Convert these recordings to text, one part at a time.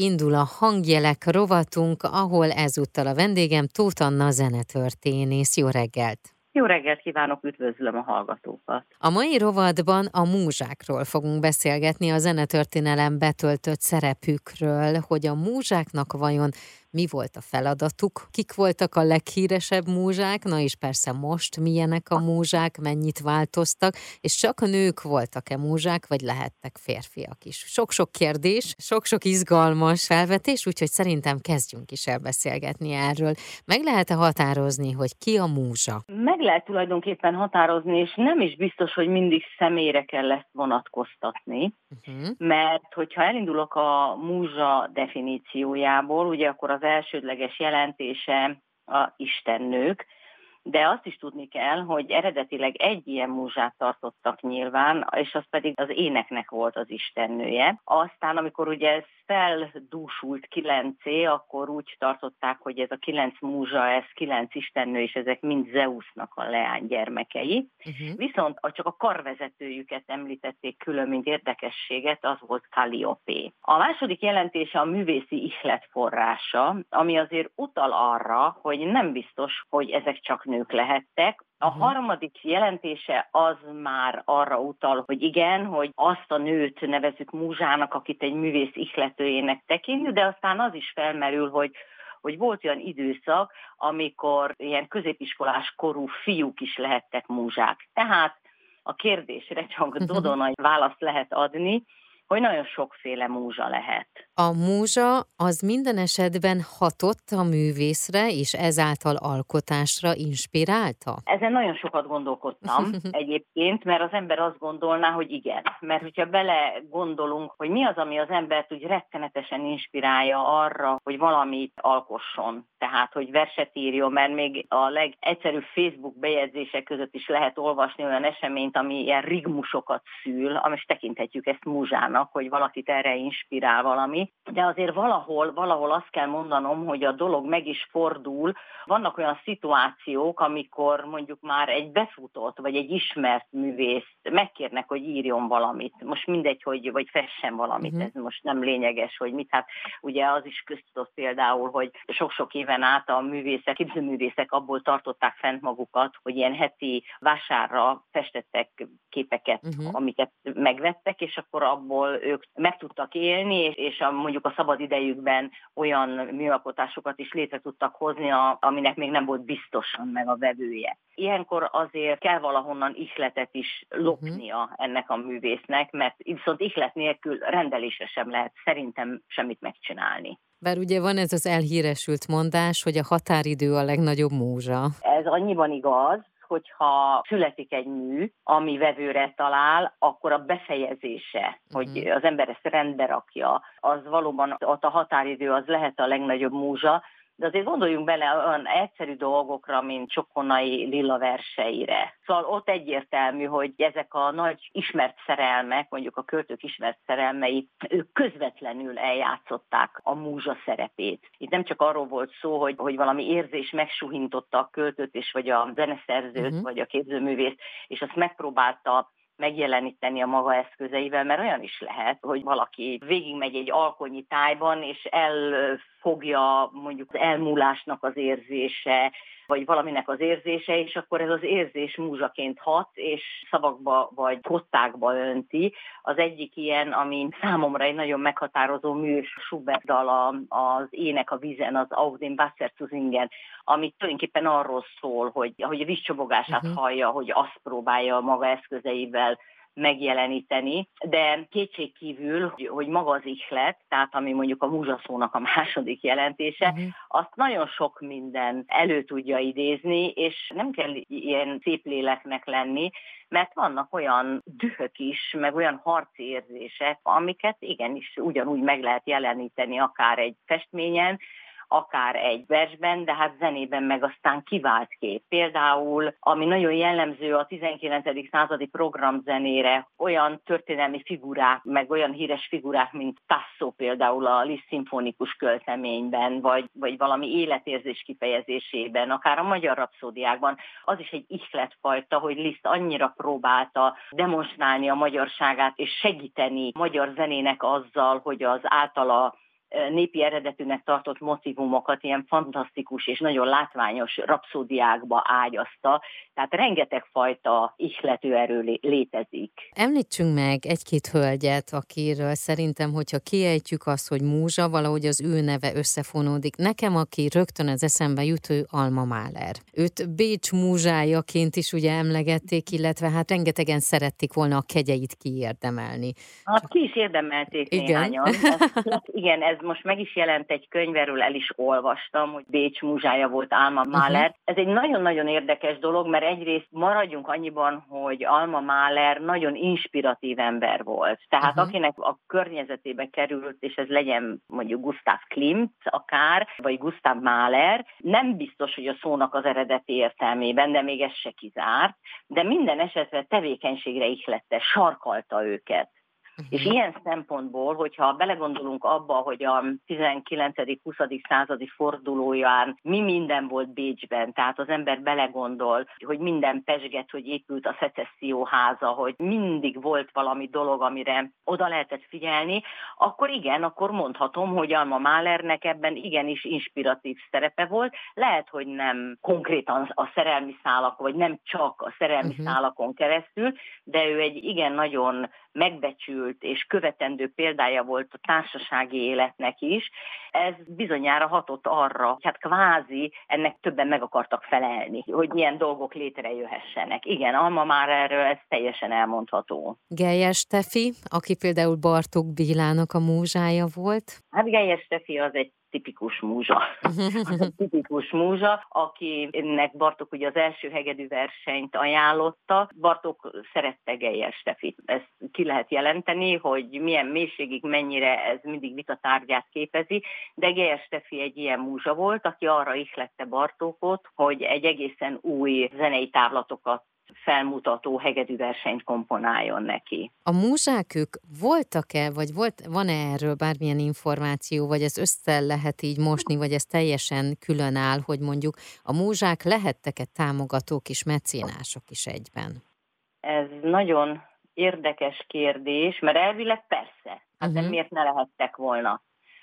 Indul a hangjelek rovatunk, ahol ezúttal a vendégem Tóth Anna zenetörténész. Jó reggelt! Jó reggelt kívánok, üdvözlöm a hallgatókat! A mai rovatban a múzsákról fogunk beszélgetni, a zenetörténelem betöltött szerepükről, hogy a múzsáknak vajon mi volt a feladatuk, kik voltak a leghíresebb múzsák, na és persze most milyenek a múzsák, mennyit változtak, és csak a nők voltak-e múzsák, vagy lehettek férfiak is. Sok-sok kérdés, sok-sok izgalmas felvetés, úgyhogy szerintem kezdjünk is el beszélgetni erről. Meg lehet-e határozni, hogy ki a múzsa? Meg lehet tulajdonképpen határozni, és nem is biztos, hogy mindig személyre kell ezt vonatkoztatni, uh-huh. mert hogyha elindulok a múzsa definíciójából, ugye akkor az elsődleges jelentése a istennők, de azt is tudni kell, hogy eredetileg egy ilyen múzsát tartottak nyilván, és az pedig az éneknek volt az istennője. Aztán, amikor ugye ez feldúsult kilencé, akkor úgy tartották, hogy ez a kilenc múzsa, ez kilenc istennő, és ezek mind Zeusnak a leánygyermekei. Uh-huh. Viszont csak a karvezetőjüket említették külön, mint érdekességet, az volt Calliope. A második jelentése a művészi ihlet forrása, ami azért utal arra, hogy nem biztos, hogy ezek csak nők lehettek, a uh-huh. harmadik jelentése az már arra utal, hogy igen, hogy azt a nőt nevezük múzsának, akit egy művész ihletőjének tekintünk, de aztán az is felmerül, hogy hogy volt olyan időszak, amikor ilyen középiskolás korú fiúk is lehettek múzsák. Tehát a kérdésre csak uh-huh. dodonai választ lehet adni, hogy nagyon sokféle múzsa lehet. A múzsa az minden esetben hatott a művészre, és ezáltal alkotásra inspirálta? Ezen nagyon sokat gondolkodtam egyébként, mert az ember azt gondolná, hogy igen. Mert hogyha bele gondolunk, hogy mi az, ami az embert úgy rettenetesen inspirálja arra, hogy valamit alkosson. Tehát, hogy verset írjon, mert még a legegyszerűbb Facebook bejegyzések között is lehet olvasni olyan eseményt, ami ilyen rigmusokat szül, amit tekinthetjük ezt múzsának magának, hogy valakit erre inspirál valami, de azért valahol, valahol azt kell mondanom, hogy a dolog meg is fordul. Vannak olyan szituációk, amikor mondjuk már egy befutott, vagy egy ismert művész megkérnek, hogy írjon valamit. Most mindegy, hogy vagy fessen valamit, uh-huh. ez most nem lényeges, hogy mit. Hát ugye az is köztudott például, hogy sok-sok éven át a művészek, képzőművészek abból tartották fent magukat, hogy ilyen heti vásárra festettek képeket, uh-huh. amiket megvettek, és akkor abból ahol ők meg tudtak élni, és a, mondjuk a szabad idejükben olyan műalkotásokat is létre tudtak hozni, a, aminek még nem volt biztosan meg a vevője. Ilyenkor azért kell valahonnan ihletet is lopnia uh-huh. ennek a művésznek, mert viszont ihlet nélkül rendelése sem lehet szerintem semmit megcsinálni. Bár ugye van ez az elhíresült mondás, hogy a határidő a legnagyobb múzsa. Ez annyiban igaz, hogyha születik egy mű, ami vevőre talál, akkor a befejezése, hogy uh-huh. az ember ezt rendbe rakja, az valóban ott a határidő az lehet a legnagyobb múzsa, de azért gondoljunk bele olyan egyszerű dolgokra, mint Csokonai lila verseire. Szóval ott egyértelmű, hogy ezek a nagy ismert szerelmek, mondjuk a költők ismert szerelmei, ők közvetlenül eljátszották a múzsa szerepét. Itt nem csak arról volt szó, hogy, hogy valami érzés megsuhintotta a költőt, és vagy a zeneszerzőt, uh-huh. vagy a képzőművészt, és azt megpróbálta megjeleníteni a maga eszközeivel, mert olyan is lehet, hogy valaki végigmegy egy alkonyi tájban, és elfogja mondjuk az elmúlásnak az érzése, vagy valaminek az érzése, és akkor ez az érzés múzsaként hat, és szavakba vagy kottákba önti. Az egyik ilyen, ami számomra egy nagyon meghatározó mű, Schubert dal az Ének a vízen, az Auf dem Wasser zu singen, ami tulajdonképpen arról szól, hogy, hogy a vízcsobogását uh-huh. hallja, hogy azt próbálja maga eszközeivel megjeleníteni, de kétség kívül, hogy maga az ihlet, tehát ami mondjuk a múzsaszónak a második jelentése, uh-huh. azt nagyon sok minden elő tudja idézni, és nem kell ilyen szép léleknek lenni, mert vannak olyan dühök is, meg olyan harci érzések, amiket igenis ugyanúgy meg lehet jeleníteni akár egy festményen, akár egy versben, de hát zenében meg aztán kivált kép. Például, ami nagyon jellemző a 19. századi programzenére, olyan történelmi figurák, meg olyan híres figurák, mint Tasso például a Liszt szimfonikus költeményben, vagy, vagy valami életérzés kifejezésében, akár a magyar rapszódiákban, az is egy ihletfajta, hogy Liszt annyira próbálta demonstrálni a magyarságát és segíteni magyar zenének azzal, hogy az általa népi eredetűnek tartott motivumokat ilyen fantasztikus és nagyon látványos rapszódiákba ágyazta, tehát rengeteg fajta ihlető erő létezik. Említsünk meg egy-két hölgyet, akiről szerintem, hogyha kiejtjük azt, hogy Múzsa, valahogy az ő neve összefonódik. Nekem, aki rögtön az eszembe jut, ő Alma Mahler. Őt Bécs múzsájaként is ugye emlegették, illetve hát rengetegen szerették volna a kegyeit kiérdemelni. Hát ki is érdemelték igen. néhányan. Ez, igen, ez most meg is jelent egy könyverül, el is olvastam, hogy Bécs múzsája volt Alma Mahler. Uh-huh. Ez egy nagyon-nagyon érdekes dolog, mert egyrészt maradjunk annyiban, hogy Alma Mahler nagyon inspiratív ember volt. Tehát uh-huh. akinek a környezetébe került, és ez legyen mondjuk Gustav Klimt akár, vagy Gustav Mahler, nem biztos, hogy a szónak az eredeti értelmében, de még ez se kizárt, de minden esetre tevékenységre ihlette, sarkalta őket. Uh-huh. És ilyen szempontból, hogyha belegondolunk abba, hogy a 19.-20. századi fordulóján mi minden volt Bécsben, tehát az ember belegondol, hogy minden pesget, hogy épült a szecesszió háza, hogy mindig volt valami dolog, amire oda lehetett figyelni, akkor igen, akkor mondhatom, hogy Alma Mahlernek ebben igenis inspiratív szerepe volt. Lehet, hogy nem konkrétan a szerelmi szálak, vagy nem csak a szerelmi uh-huh. szálakon keresztül, de ő egy igen nagyon megbecsült és követendő példája volt a társasági életnek is, ez bizonyára hatott arra, hogy hát kvázi ennek többen meg akartak felelni, hogy ilyen dolgok létrejöhessenek. Igen, Alma már erről ez teljesen elmondható. Gejes Stefi, aki például Bartók Bélának a múzsája volt? Hát Gejes Stefi az egy tipikus múzsa. tipikus múzsa, akinek Bartok ugye az első hegedű versenyt ajánlotta. Bartok szerette Geyer Stefit. Ezt ki lehet jelenteni, hogy milyen mélységig, mennyire ez mindig vitatárgyát képezi, de Geyer Stefi egy ilyen múzsa volt, aki arra ihlette Bartókot, hogy egy egészen új zenei távlatokat felmutató hegedű versenyt komponáljon neki. A múzsák ők voltak-e, vagy volt, van-e erről bármilyen információ, vagy ez össze lehet így mosni, vagy ez teljesen külön áll, hogy mondjuk a múzsák lehettek-e támogatók és mecénások is egyben? Ez nagyon érdekes kérdés, mert elvileg persze. Hát uh-huh. de miért ne lehettek volna?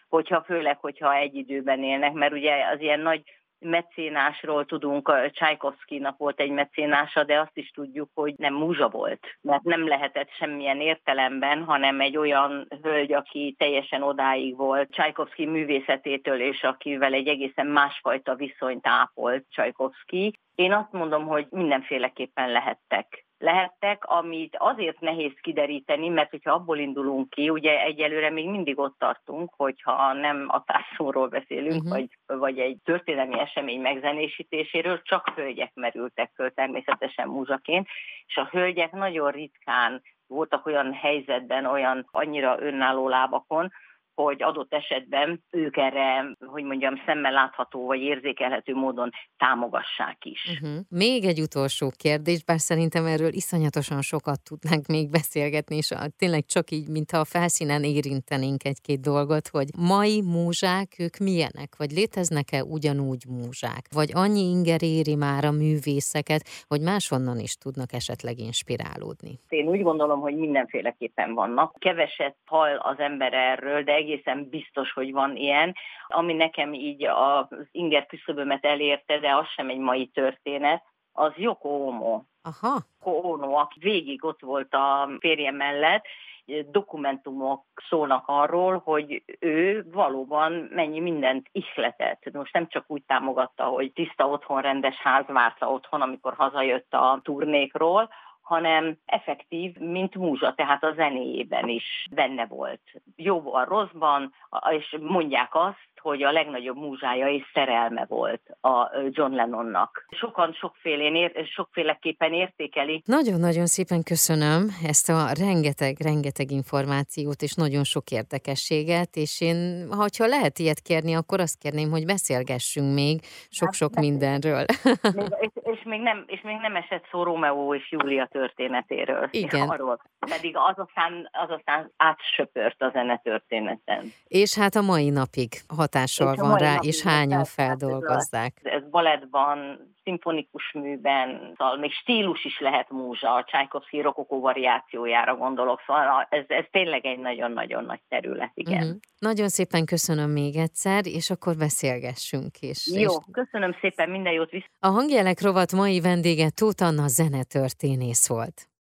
Hogyha főleg, hogyha egy időben élnek, mert ugye az ilyen nagy mecénásról tudunk, Csajkovszkinak volt egy mecénása, de azt is tudjuk, hogy nem múzsa volt, mert nem lehetett semmilyen értelemben, hanem egy olyan hölgy, aki teljesen odáig volt Csajkovszki művészetétől, és akivel egy egészen másfajta viszonyt ápolt Csajkovszki. Én azt mondom, hogy mindenféleképpen lehettek lehettek, amit azért nehéz kideríteni, mert hogyha abból indulunk ki, ugye egyelőre még mindig ott tartunk, hogyha nem a társzóról beszélünk, uh-huh. vagy, vagy egy történelmi esemény megzenésítéséről, csak hölgyek merültek föl természetesen múzsaként, és a hölgyek nagyon ritkán voltak olyan helyzetben, olyan annyira önálló lábakon, hogy adott esetben ők erre, hogy mondjam, szemmel látható vagy érzékelhető módon támogassák is. Uh-huh. Még egy utolsó kérdés, bár szerintem erről iszonyatosan sokat tudnánk még beszélgetni, és tényleg csak így, mintha a felszínen érintenénk egy-két dolgot, hogy mai múzsák, ők milyenek, vagy léteznek-e ugyanúgy múzsák, vagy annyi inger éri már a művészeket, hogy máshonnan is tudnak esetleg inspirálódni? Én úgy gondolom, hogy mindenféleképpen vannak. Keveset hall az ember erről, de egészen biztos, hogy van ilyen, ami nekem így az inger küszöbömet elérte, de az sem egy mai történet, az Yoko Ono. Aha. Yoko Ono, aki végig ott volt a férje mellett, dokumentumok szólnak arról, hogy ő valóban mennyi mindent ihletett. Most nem csak úgy támogatta, hogy tiszta otthon, rendes ház várta otthon, amikor hazajött a turnékról, hanem effektív, mint múzsa, tehát a zenéjében is benne volt. Jóban, rosszban, és mondják azt, hogy a legnagyobb múzsája és szerelme volt a John Lennonnak. Sokan sokfélén, sokféleképpen értékelik. Nagyon-nagyon szépen köszönöm ezt a rengeteg-rengeteg információt és nagyon sok érdekességet, és én, ha lehet ilyet kérni, akkor azt kérném, hogy beszélgessünk még sok-sok hát, mindenről. és, és, még nem, és még nem esett szó Romeo és Júlia történetéről. Igen. Arról. Pedig az aztán, az aztán átsöpört a zene történeten. És hát a mai napig hat hatással van rá, és hányan feldolgozzák. Ez, balettban, szimfonikus műben, szóval még stílus is lehet múzsa, a Csajkovszki rokokó variációjára gondolok, szóval ez, ez tényleg egy nagyon-nagyon nagy terület, igen. Uh-huh. Nagyon szépen köszönöm még egyszer, és akkor beszélgessünk is. Jó, és... köszönöm szépen, minden jót visz. A hangjelek rovat mai vendége Tóth Anna zenetörténész volt.